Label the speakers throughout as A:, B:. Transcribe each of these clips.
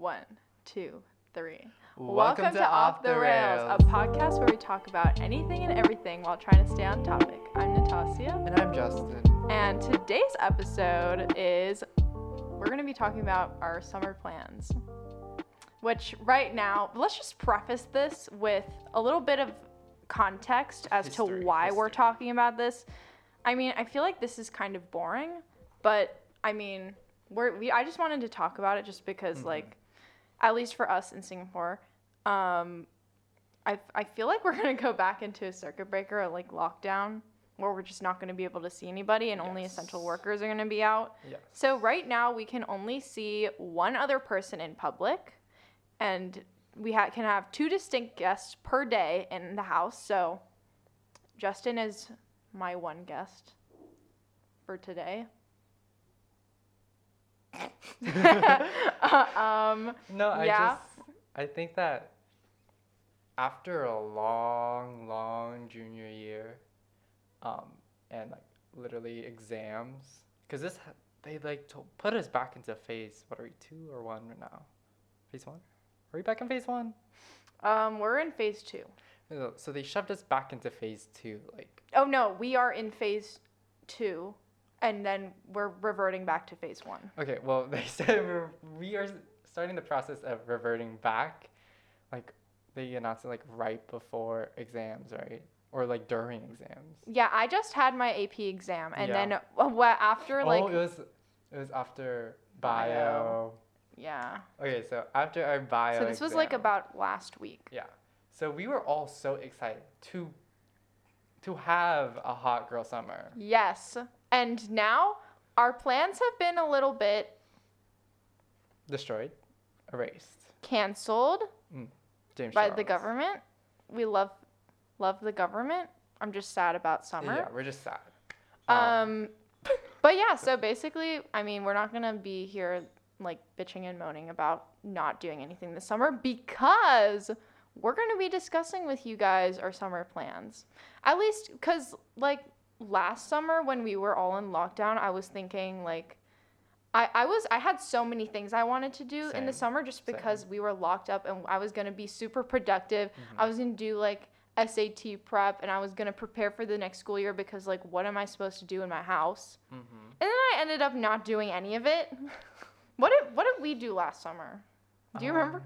A: One, two, three.
B: Welcome to Off the Rails.
A: a podcast where we talk about anything and everything while trying to stay on topic. I'm Natasia,
B: And I'm Justin.
A: and today's episode is we're going to be talking about our summer plans. Which, right now, let's just preface this with a little bit of context as
B: History,
A: to why we're talking about this. I mean, I feel like this is kind of boring, but I mean, we're, we I just wanted to talk about it just because,
B: Mhm.
A: like, at least for us in Singapore, um, I, I feel like we're gonna go back into a circuit breaker, or like lockdown, where we're just not gonna be able to see anybody and only essential workers are gonna be out.
B: Yes.
A: So right now we can only see one other person in public, and we ha- can have two distinct guests per day in the house. So Justin is my one guest for today. um,
B: No, I
A: Yeah.
B: just I think that after a long, long junior year, um, and like literally exams, because this they like to put us back into phase. What are we two or one right now? Phase one. Are we back in phase one?
A: um, we're in phase two.
B: So they shoved us back into phase two. Like
A: Oh no, we are in phase two, and then we're reverting back to phase one.
B: okay, well they said we're, we are starting the process of reverting back. Like they announced it like right before exams, right? Or like during exams.
A: Yeah, I just had my AP exam, and
B: Yeah.
A: then what after oh, like
B: oh, it was it was after
A: Bio.
B: bio.
A: yeah.
B: Okay, so after our bio.
A: So this was like about last week.
B: Yeah. So we were all so excited to to have a hot girl summer.
A: Yes, and now our plans have been a little bit
B: Destroyed, erased.
A: canceled
B: James
A: by the government. We love love the government. I'm just sad about summer.
B: Yeah, we're just sad.
A: Um, but yeah, so basically, I mean, we're not gonna be here like bitching and moaning about not doing anything this summer because we're gonna be discussing with you guys our summer plans. At least, cause like last summer when we were all in lockdown, I was thinking like. I, I was I had so many things I wanted to do in the summer just
B: same.
A: because we were locked up and I was gonna be super productive.
B: Mm-hmm.
A: I was gonna do like SAT prep and I was gonna prepare for the next school year because like what am I supposed to do in my house?
B: hmm
A: And then I ended up not doing any of it. what did what did we do last summer? Do you remember?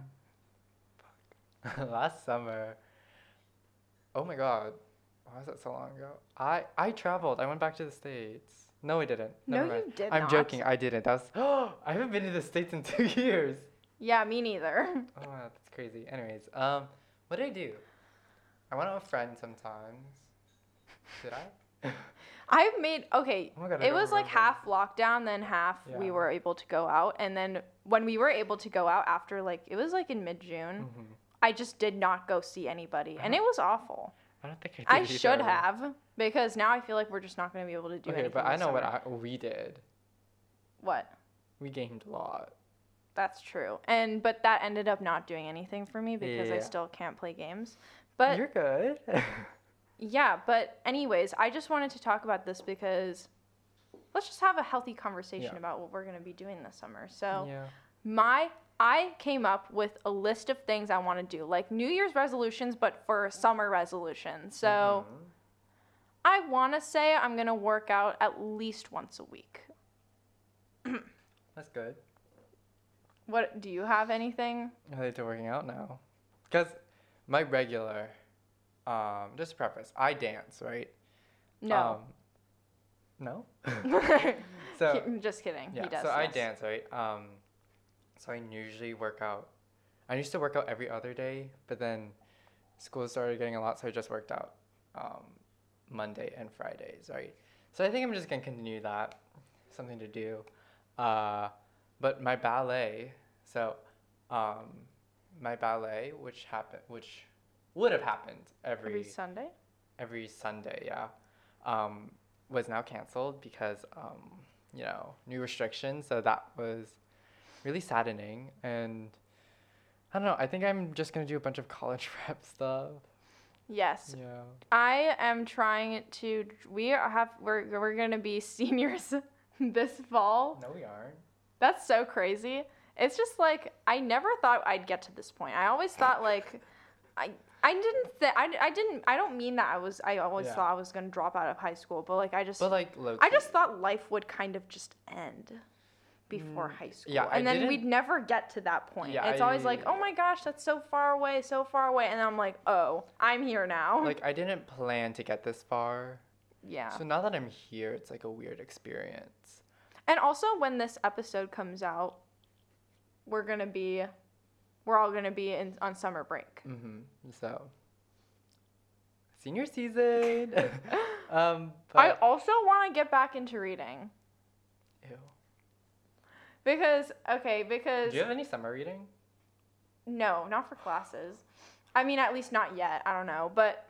B: Um, last summer. Oh my god. Why was that so long ago? I I traveled. I went back to the states. No, I didn't.
A: No,
B: mind.
A: you did
B: I'm
A: not.
B: joking. I didn't. That was. I haven't been to the states in two years.
A: Yeah, me neither.
B: Oh, wow, that's crazy. Anyways, um, what did I do? I went out with friends sometimes. Did I?
A: I've made okay.
B: Oh God,
A: it was like half lockdown, then half we were able to go out, and then when we were able to go out after like it was like in mid June,
B: Mhm.
A: I just did not go see anybody, and it was awful.
B: I don't think I
A: I
B: did.
A: should have because now I feel like we're just not going to be able to do
B: Okay,
A: anything.
B: but I know what. I, we did.
A: what.
B: We gamed a lot.
A: That's true. And but that ended up not doing anything for me because I still can't play games. But
B: You're good.
A: yeah, but anyways, I just wanted to talk about this because let's just have a healthy conversation
B: Yeah.
A: about what we're going to be doing this summer. So,
B: yeah.
A: my I came up with a list of things I want to do, like New Year's resolutions but for summer resolutions. So,
B: Mhm.
A: I want to say I'm going to work out at least once a week.
B: That's good.
A: What do you have anything?
B: I like to working out now. Because my regular, um, just to preface, I dance, right?
A: No.
B: Um, no? so,
A: just kidding.
B: yeah,
A: he does.
B: so I dance, right? Um, so I usually work out. I used to work out every other day, but then school started getting a lot, so I just worked out um, Monday and Fridays, right? So I think I'm just gonna continue that. Something to do. Uh, but my ballet, so um, my ballet, which happened, which would have happened every
A: Every Sunday?
B: every Sunday, yeah, um, was now canceled because, um, you know, new restrictions. So that was really saddening. And I don't know, I think I'm just going to do a bunch of college prep stuff.
A: Yes.
B: Yeah.
A: I am trying to we have we're we're going to be seniors this fall.
B: No, we aren't.
A: That's so crazy. It's just like I never thought I'd get to this point. I always thought like I I didn't th- I, I didn't I don't mean that I was I always
B: Yeah.
A: thought I was going to drop out of high school, but like I just
B: But like
A: I just thought life would kind of just end before high school.
B: Mm, yeah, I
A: and then
B: didn't-
A: we'd never get to that point.
B: Yeah,
A: it's always like, "Oh my gosh, that's so far away, so far away." And I'm like, "Oh, I'm here now."
B: like I didn't plan to get this far.
A: yeah.
B: So now that I'm here, it's like a weird experience.
A: And also, when this episode comes out, we're gonna be, we're all gonna be in on summer break.
B: Mm-hmm. So senior season. um,
A: I also want to get back into reading
B: ew.
A: Because okay, because
B: Do you have any summer reading?
A: no, not for classes. I mean, at least not yet. I don't know, but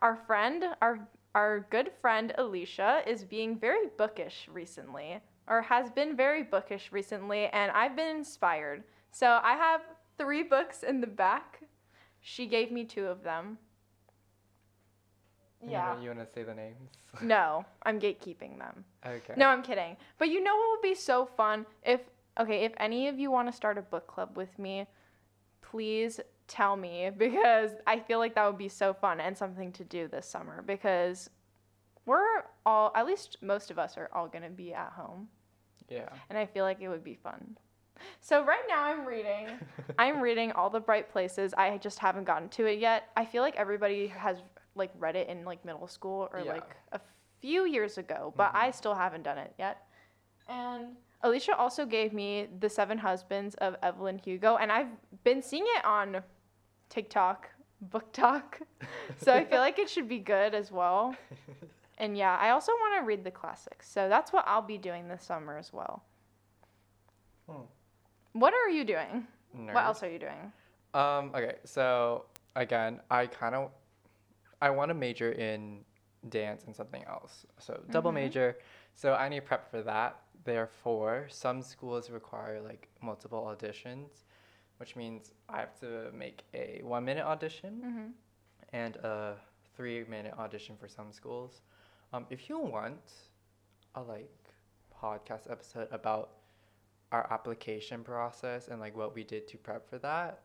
A: our friend, our our good friend Alicia is being very bookish recently, or has been very bookish recently, and I've been inspired. So I have three books in the back. She gave me two of them.
B: You
A: Yeah.
B: You want to say the names?
A: No, I'm gatekeeping them.
B: okay.
A: No, I'm kidding. But you know what would be so fun if okay, if any of you want to start a book club with me, please tell me because I feel like that would be so fun and something to do this summer because we're all at least most of us are all going to be at home
B: Yeah.
A: and I feel like it would be fun. So right now I'm reading I'm reading All the Bright Places. I just haven't gotten to it yet. I feel like everybody has like read it in like middle school or
B: Yeah.
A: like a few years ago, but mm-hmm. I still haven't done it yet. And Alicia also gave me The Seven Husbands of Evelyn Hugo, and I've been seeing it on TikTok, BookTok. so I feel like it should be good as well. And yeah, I also want to read the classics. So that's what I'll be doing this summer as well.
B: Hmm.
A: What are you doing?
B: Nerd.
A: What else are you doing?
B: Um. Okay. So again, I kind of, I want to major in dance and something else. So double
A: Mhm.
B: major. So I need prep for that. Therefore, some schools require like multiple auditions, which means I have to make a one minute audition
A: Mm-hmm.
B: and a three minute audition for some schools. Um, if you want a like podcast episode about our application process and like what we did to prep for that,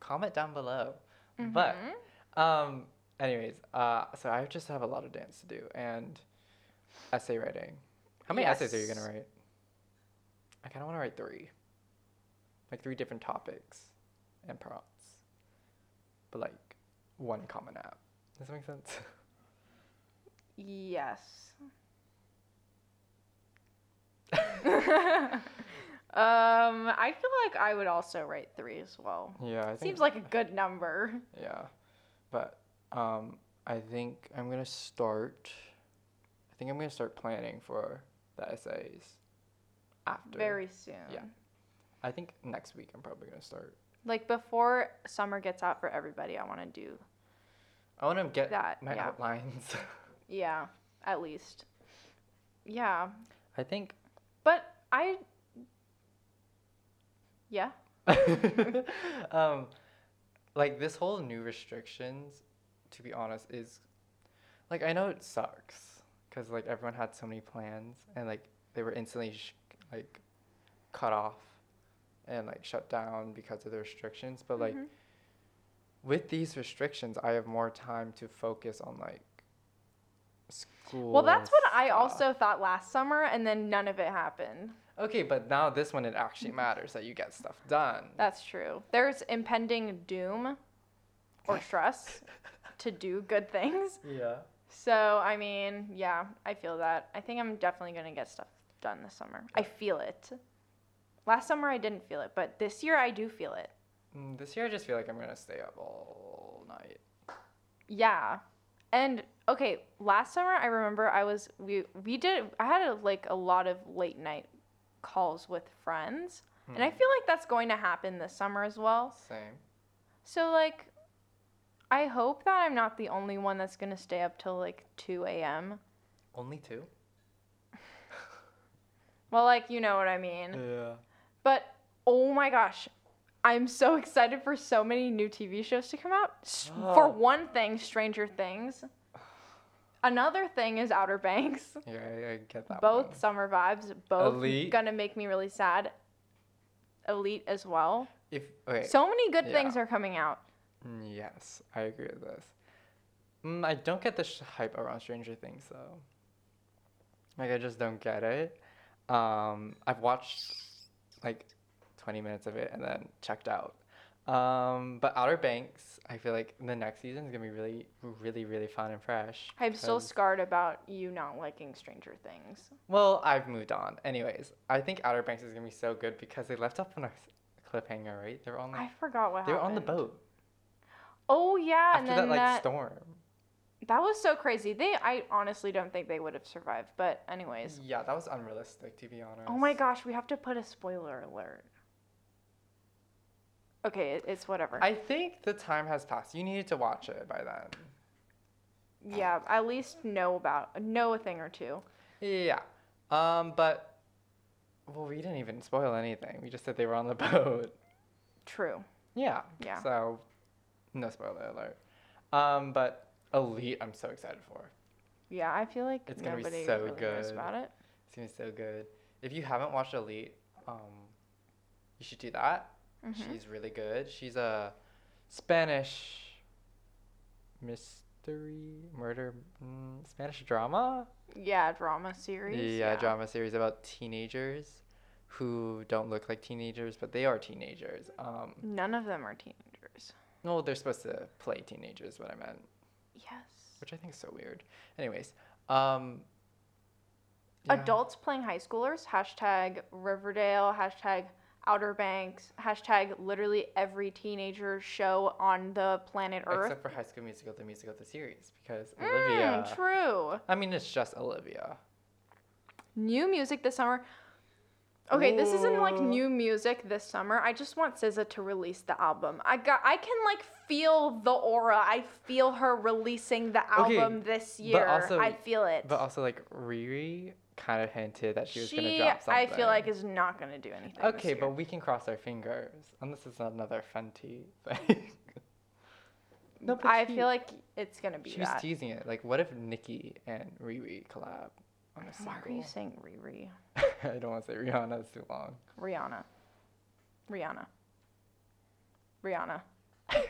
B: comment down below. But
A: Mm-hmm.
B: um, anyways, uh, so I just have a lot of dance to do and essay writing. How many essays are you gonna write? I kind of want to write three, like three different topics and prompts, but like one common app. Does that make sense?
A: Yes. um, I feel like I would also write three as well.
B: yeah, I think.
A: Seems like a good number.
B: Yeah, but um, I think I'm gonna start. I think I'm gonna start planning for the essays after.
A: Very soon.
B: Yeah. I think next week I'm probably gonna start.
A: Like before summer gets out for everybody, I want to do
B: I want to get
A: That,
B: my
A: yeah.
B: outlines.
A: yeah, at least. Yeah,
B: I think.
A: but I. Yeah.
B: um, like this whole new restrictions, to be honest, is like I know it sucks because like everyone had so many plans and like they were instantly sh- like cut off and like shut down because of the restrictions. But like
A: Mhm.
B: with these restrictions, I have more time to focus on like school.
A: Well, that's what I also thought last summer, and then none of it happened.
B: Okay, but now this one it actually matters that you get stuff done.
A: That's true. There's impending doom or stress to do good things.
B: yeah.
A: So, I mean, yeah, I feel that. I think I'm definitely going to get stuff done this summer. I feel it. Last summer I didn't feel it, but this year I do feel it.
B: Mm, this year I just feel like I'm gonna stay up all night.
A: Yeah. And okay, last summer I remember I was we we did I had a, like a lot of late night calls with friends. And I
B: Hmm.
A: feel like that's going to happen this summer as well.
B: Same.
A: So like I hope that I'm not the only one that's going to stay up till like 2 a.m.
B: Only two.
A: Well, like you know what I mean.
B: Yeah.
A: But oh my gosh, I'm so excited for so many new TV shows to come out. S- For
B: Oh.
A: one thing, Stranger Things. Another thing is Outer Banks.
B: Yeah, I, I get that.
A: both
B: one.
A: summer vibes, both
B: Elite.
A: gonna make me really sad. Elite as well.
B: If okay,
A: So many good
B: yeah.
A: things are coming out.
B: Yes, I agree with this. Mm, I don't get the sh- hype around Stranger Things though. Like I just don't get it. Um, I've watched like 20 minutes of it and then checked out. Um, but Outer Banks, I feel like the next season is gonna be really, really, really fun and fresh.
A: I'm still scarred about you not liking Stranger Things.
B: Well, I've moved on. Anyways, I think Outer Banks is gonna be so good because they left off on a cliffhanger, right? They're on.
A: I forgot what
B: they were
A: happened.
B: on the boat
A: Oh yeah,
B: after
A: and then
B: that like
A: that
B: storm.
A: that was so crazy. They I honestly don't think they would have survived. But anyways.
B: Yeah, that was unrealistic to be honest.
A: Oh my gosh, we have to put a spoiler alert. Okay, it, it's whatever.
B: I think the time has passed. You needed to watch it by then.
A: yeah, at least know about know a thing or two.
B: Yeah. Um, but well, we didn't even spoil anything. We just said they were on the boat.
A: True.
B: Yeah.
A: Yeah.
B: So, no spoiler alert. Um, but Elite, I'm so excited for.
A: Yeah, I feel like
B: It's gonna be so
A: really
B: good.
A: about it.
B: It's gonna be so good. If you haven't watched Elite, um, you should do that.
A: Mhm.
B: She's really good. She's a Spanish mystery murder mm, Spanish drama.
A: Yeah, drama series.
B: Yeah, drama series about teenagers who don't look like teenagers, but they are teenagers. Um,
A: None of them are teenagers.
B: No, they're supposed to play teenagers. What I meant,
A: Yes.
B: which I think is so weird. Anyways, um, yeah.
A: Adults playing high schoolers. Hashtag Riverdale. Hashtag Outer Banks. Hashtag literally every teenager show on the planet Earth.
B: except for High School Musical, the musical, the series, because Olivia.
A: Mm, true.
B: I mean, it's just Olivia.
A: New music this summer. Okay, this isn't like new music this summer. I just want SZA to release the album. I got I can like feel the aura. I feel her releasing the
B: Okay,
A: album this
B: but
A: year.
B: also-
A: I feel it.
B: But also, like Riri kind of hinted that she was gonna
A: she,
B: drop
A: I feel like is not gonna do anything. this
B: Okay, but we can cross our fingers. Unless it's another Fenty thing. no, but
A: I
B: she-
A: feel like it's gonna be
B: she was teasing it. Like, what if Nikki and Riri collab on single?
A: Why are you saying Riri?
B: I don't want to say Rihanna. It's too long.
A: Rihanna. Rihanna. Rihanna.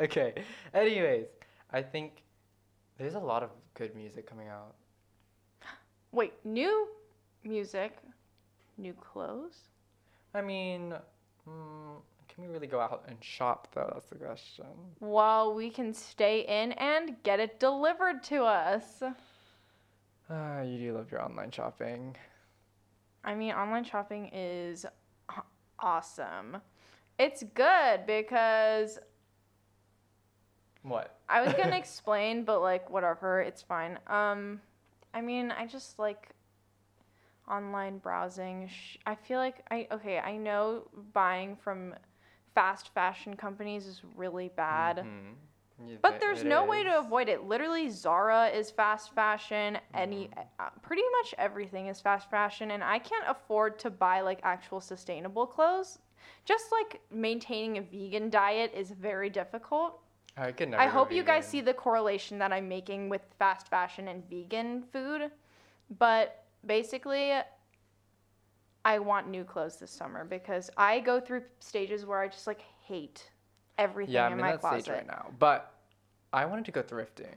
B: Okay. Anyways, I think there's a lot of good music coming out.
A: Wait, new music, new clothes.
B: I mean, mm, can we really go out and shop though? That's the question.
A: Well, we can stay in and get it delivered to us.
B: Ah, you do love your online shopping.
A: I mean, online shopping is awesome. It's good because
B: What?
A: I was gonna explain, but like whatever, it's fine. Um, I mean, I just like online browsing. I feel like I okay. I know buying from fast fashion companies is really bad.
B: Mhm. Yeah,
A: But there's no way to avoid it. Literally, Zara is fast fashion. Any,
B: Mm-hmm.
A: uh, pretty much everything is fast fashion, and I can't afford to buy like actual sustainable clothes. Just like maintaining a vegan diet is very difficult.
B: I never.
A: I hope you guys see the correlation that I'm making with fast fashion and vegan food. But basically, I want new clothes this summer because I go through stages where I just like hate everything
B: Yeah,
A: in
B: I'm in
A: my closet.
B: right now. But I wanted to go thrifting.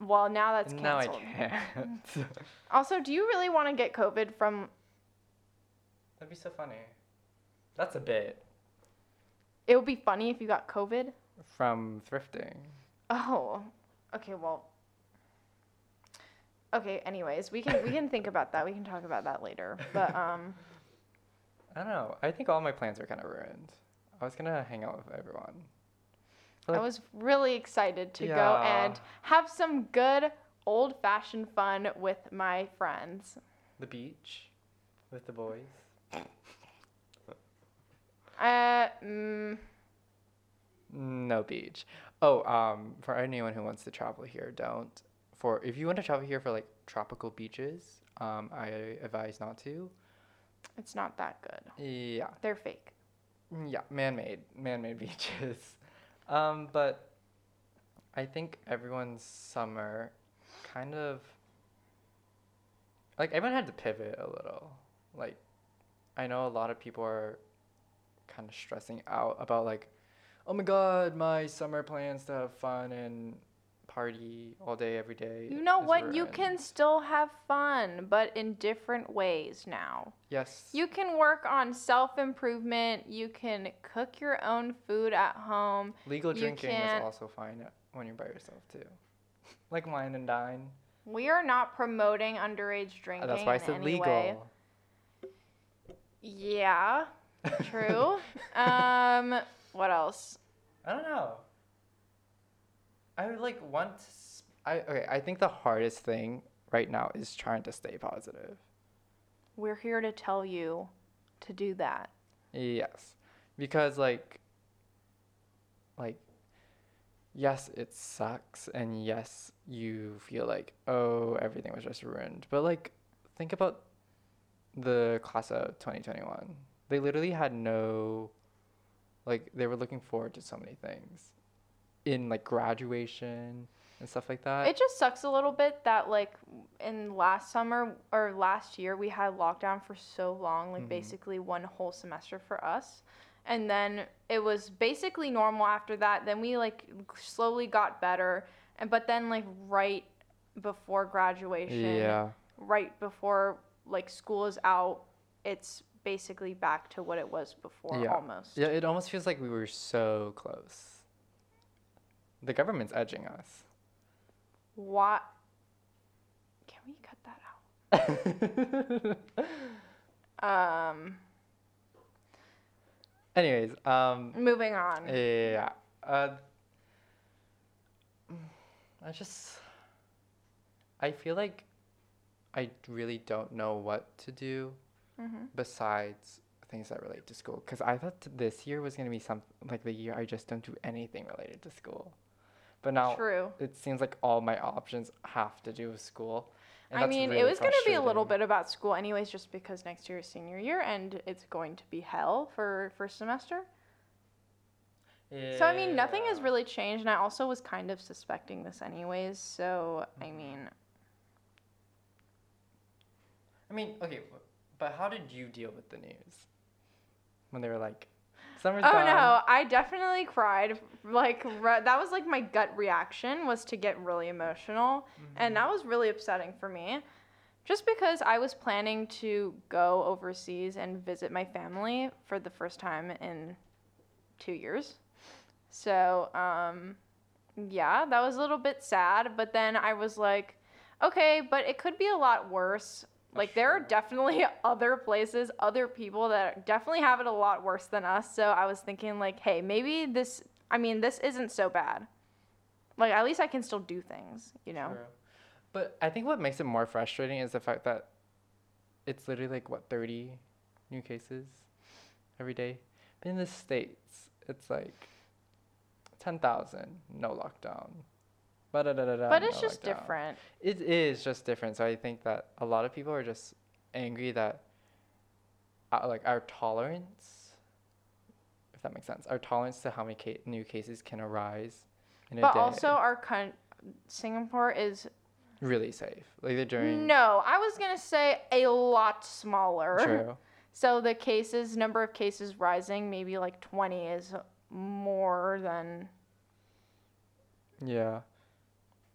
A: Well, now that's
B: And now I
A: canceled.
B: can't.
A: Also, do you really want to get COVID from?
B: That'd be so funny. That's a bit
A: It would be funny if you got COVID.
B: from thrifting.
A: Oh, okay. Well, okay. Anyways, we can we can think about that. We can talk about that later. But um,
B: I don't know. I think all my plans are kind of ruined. I was gonna hang out with everyone.
A: I was really excited to go and have some good old-fashioned fun with my friends.
B: The beach with the boys.
A: Uh, mm,
B: No beach. Oh, um, for anyone who wants to travel here, don't. For if you want to travel here for like tropical beaches, um, I advise not to.
A: it's not that good.
B: Yeah,
A: They're fake.
B: Mm, yeah, man-made, man-made beaches. Um, but I think everyone's summer kind of like everyone had to pivot a little. Like I know a lot of people are kind of stressing out about like, oh my god, my summer plans to have fun and party all day every day.
A: You know what? You
B: ruined."
A: can still have fun, but in different ways now.
B: Yes.
A: You can work on self improvement. You can cook your own food at home.
B: Legal
A: you
B: drinking is
A: can't-
B: also fine uh, when you're by yourself too. Like wine and dine.
A: We are not promoting underage
B: Uh,
A: drinking.
B: That's why I said legal.
A: Way. Yeah, true. um, what else?
B: I don't know. I would like want. to s- I okay. I think the hardest thing right now is trying to stay positive.
A: We're here to tell you to do that.
B: Yes, because like, like, yes, it sucks, and yes, you feel like oh everything was just ruined. But like, think about the class of twenty twenty one. They literally had no, like, they were looking forward to so many things, in like graduation and stuff like that.
A: It just sucks a little bit that like in last summer or last year we had lockdown for so long, like
B: Mhm.
A: basically one whole semester for us. And then it was basically normal after that. Then we like slowly got better. And but then like right before graduation,
B: yeah.
A: right before like school is out, it's basically back to what it was before
B: Yeah.
A: almost.
B: Yeah, it almost feels like we were so close. The government's edging us.
A: What Can we cut that out? Um
B: Anyways, um,
A: moving on.
B: yeah, uh, I just, I feel like I really don't know what to do
A: hmm
B: besides things that relate to school. Cause I thought this year was gonna be some like the year I just don't do anything related to school, but now
A: True.
B: it seems like all my options have to do with school. and
A: I mean, it was going to be a little bit about school anyways just because next year is senior year and it's going to be hell for first semester. Yeah. So I mean, nothing has really changed and I also was kind of suspecting this anyways, so I
B: Mhm.
A: mean,
B: I mean, okay, but how did you deal with the news when they were like, "Summer's
A: Oh
B: gone"?
A: no, I definitely cried. Like re- that was like my gut reaction was to get really emotional, and that was really upsetting for me. Just because I was planning to go overseas and visit my family for the first time in 2 years. So, um yeah, that was a little bit sad, but then I was like, okay, but it could be a lot worse. Like there are definitely other places, other people that definitely have it a lot worse than us. So I was thinking like, hey, maybe this I mean, this isn't so bad. Like at least I can still do things, you know.
B: True. But I think what makes it more frustrating is the fact that it's literally like what thirty new cases every day. But in the states, it's like ten thousand, no lockdown.
A: But it's just
B: lockdown.
A: different.
B: It is just different. So I think that a lot of people are just angry that, uh, like, our tolerance, if that makes sense, our tolerance to how many ca- new cases can arise in a
A: But
B: day.
A: also our coun- Singapore is
B: really safe. Like they're doing
A: no, I was going to say a lot smaller.
B: true.
A: So the cases, number of cases rising, maybe like 20 is more than.
B: Yeah.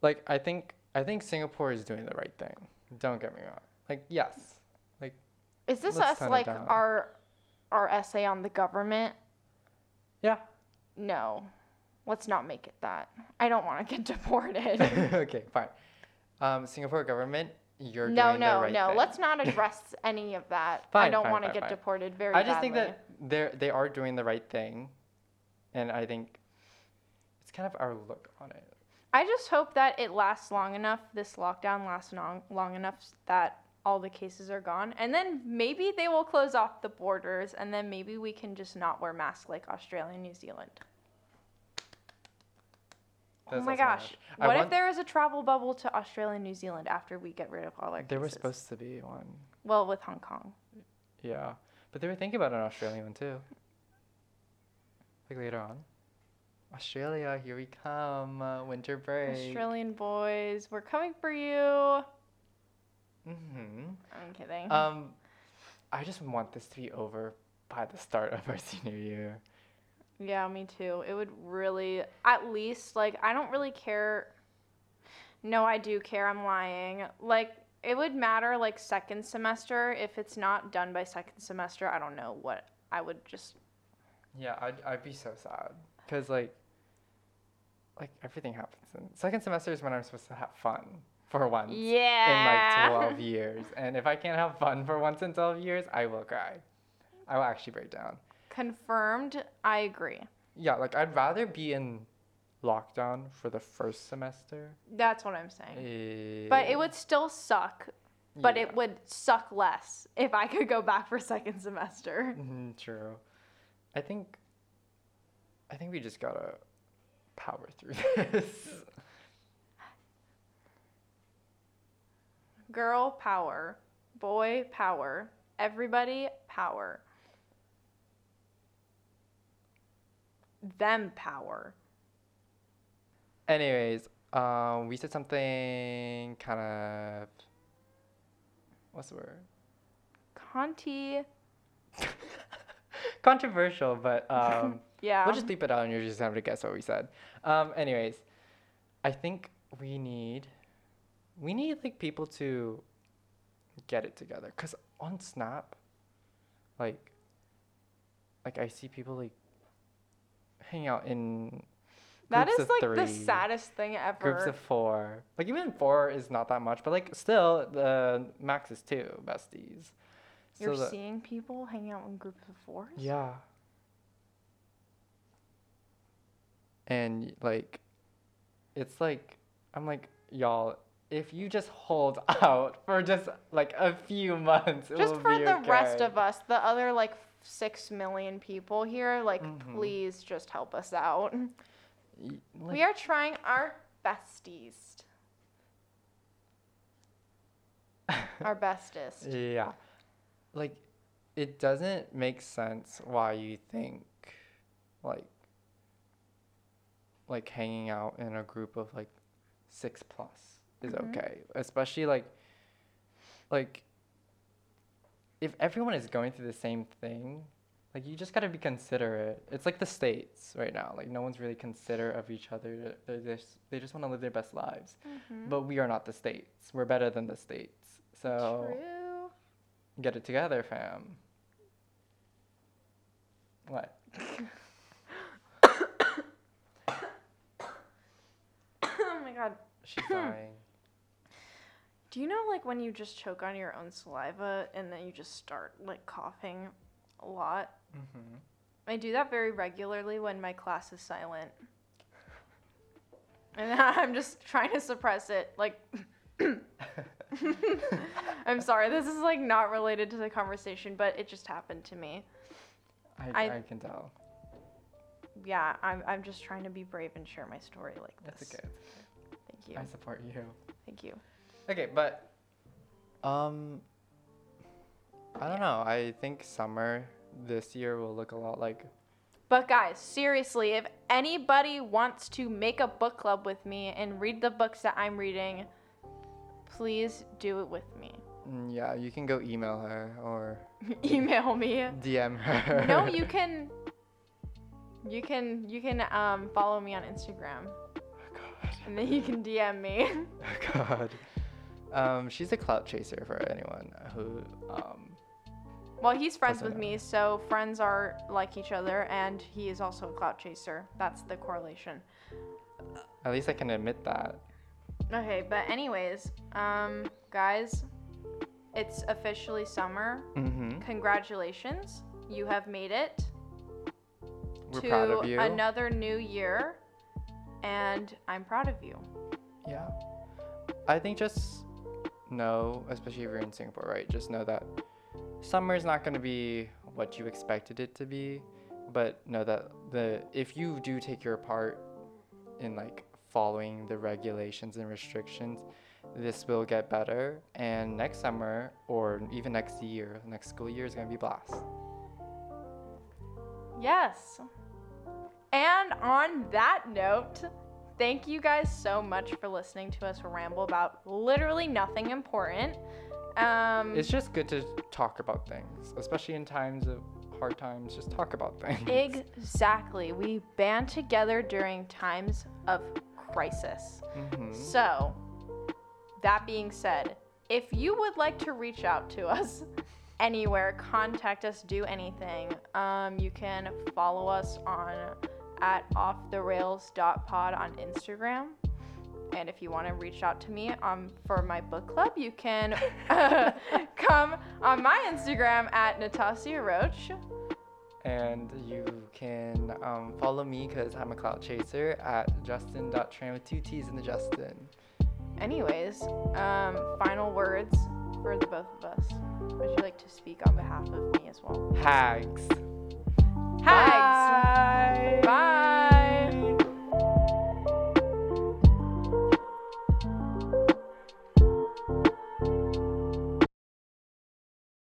B: Like I think I think Singapore is doing the right thing. Don't get me wrong. Like yes. Like
A: Is this us like our our essay on the government?
B: yeah.
A: No. Let's not make it that. I don't want to get deported.
B: okay, fine. Um, Singapore government, you're
A: no,
B: doing the
A: no,
B: right
A: no.
B: thing.
A: Let's not address any of that. I don't want to get
B: fine.
A: deported very
B: I just think that they're they are doing the right thing, and I think it's kind of our look on it.
A: I just hope that it lasts long enough, this lockdown lasts long, long enough that all the cases are gone. And then maybe they will close off the borders and then maybe we can just not wear masks like Australia and New Zealand. Oh my gosh.
B: nice. I
A: What if
B: want-
A: there is a travel bubble to Australia and New Zealand after we get rid of all our
B: There was supposed to be one.
A: Well, with Hong Kong.
B: Yeah, but they were thinking about an Australian one too. Like later on. Australia, here we come. Uh, winter break.
A: Australian boys, we're coming for you.
B: hmm
A: I'm kidding.
B: Um, I just want this to be over by the start of our senior year.
A: Yeah, me too. It would really, at least, like, I don't really care. No, I do care. I'm lying. Like, it would matter, like, second semester. If it's not done by second semester, I don't know what I would just.
B: Yeah, I'd, I'd be so sad. Because, like, like everything happens. In second semester is when I'm supposed to have fun for once
A: Yeah.
B: in like 12 years. And if I can't have fun for once in 12 years, I will cry. I will actually break down.
A: Confirmed. I agree.
B: Yeah, like I'd rather be in lockdown for the first semester.
A: That's what I'm saying.
B: eh,
A: But it would still suck. But
B: yeah.
A: it would suck less if I could go back for second semester.
B: Mhm, True. I think. I think we just gotta power through this.
A: Girl power. Boy power. Everybody power. Them power.
B: Anyways, um, we said something kind of. What's the word?
A: Conti.
B: Controversial, but um,
A: Yeah.
B: we'll just leave it out and you're just having to guess what we said. Um, anyways, I think we need, we need like people to get it together. Cause on Snap, like, like I see people like hang out in
A: that is like the saddest thing ever.
B: groups of four. Like even four is not that much, but like still the max is two besties.
A: You're
B: the-
A: seeing people hanging out in groups of fours?
B: Yeah. And like, it's like, I'm like, y'all, if you just hold out for just like a few months, it
A: Just for the rest of us, the other like six million people here, like
B: Mhm.
A: please just help us out.
B: Y-
A: we are trying our besties. our bestest.
B: Yeah. Like, it doesn't make sense why you think, like, like hanging out in a group of like six plus is
A: Mhm.
B: okay. Especially like, like, if everyone is going through the same thing, like you just gotta be considerate. It's like the states right now. Like no one's really considerate of each other. They just they just want to live their best lives.
A: Mhm.
B: But we are not the states. We're better than the states. So
A: True.
B: Get it together, fam. What?
A: oh my god.
B: She's dying.
A: Do you know like when you just choke on your own saliva and then you just start like coughing a lot?
B: hmm
A: I do that very regularly when my class is silent. And I'm just trying to suppress it. Like, I'm sorry, this is like not related to the conversation, but it just happened to me.
B: I,
A: I-
B: I, can tell.
A: Yeah, I'm, I'm just trying to be brave and share my story like this.
B: That's okay.
A: Thank you.
B: I support you.
A: Thank you.
B: Okay, but um I don't know. I think summer this year will look a lot like
A: But guys, seriously, if anybody wants to make a book club with me and read the books that I'm reading, please do it with me.
B: Mm, yeah, you can go email her or
A: Email me.
B: DM her.
A: no, you can. You can you can um follow me on Instagram, Oh
B: God.
A: and then you can DM me.
B: Oh God. Um, she's a clout chaser for anyone who um
A: well, he's friends with me, so friends are like each other, and he is also a clout chaser. That's the correlation.
B: at least I can admit that.
A: Okay, but anyways, um, guys, it's officially summer.
B: Mm-hmm.
A: Congratulations, you have made it
B: We're
A: to
B: proud of you.
A: another new year, and I'm proud of you.
B: Yeah. I think just know, especially if you're in Singapore, right? Just know that summer is not going to be what you expected it to be, but know that the if you do take your part in like following the regulations and restrictions, this will get better and next summer or even next year, next school year is going to be blast.
A: Yes. And on that note, thank you guys so much for listening to us ramble about literally nothing important. Um,
B: It's just good to talk about things, especially in times of hard times, just talk about things.
A: Exactly. We band together during times of crisis.
B: Mhm.
A: So, that being said, if you would like to reach out to us anywhere, contact us, do anything, um, you can follow us on at offtherails.pod on Instagram. And if you want to reach out to me um, for my book club, you can come on my Instagram at Natasha Roach.
B: And you can um, follow me because I'm a cloud chaser at justin.tran with two T's in the Justin.
A: Anyways, um, final words for the both of us. Would you like to speak on behalf of me as well?
B: Hags.
A: Hags!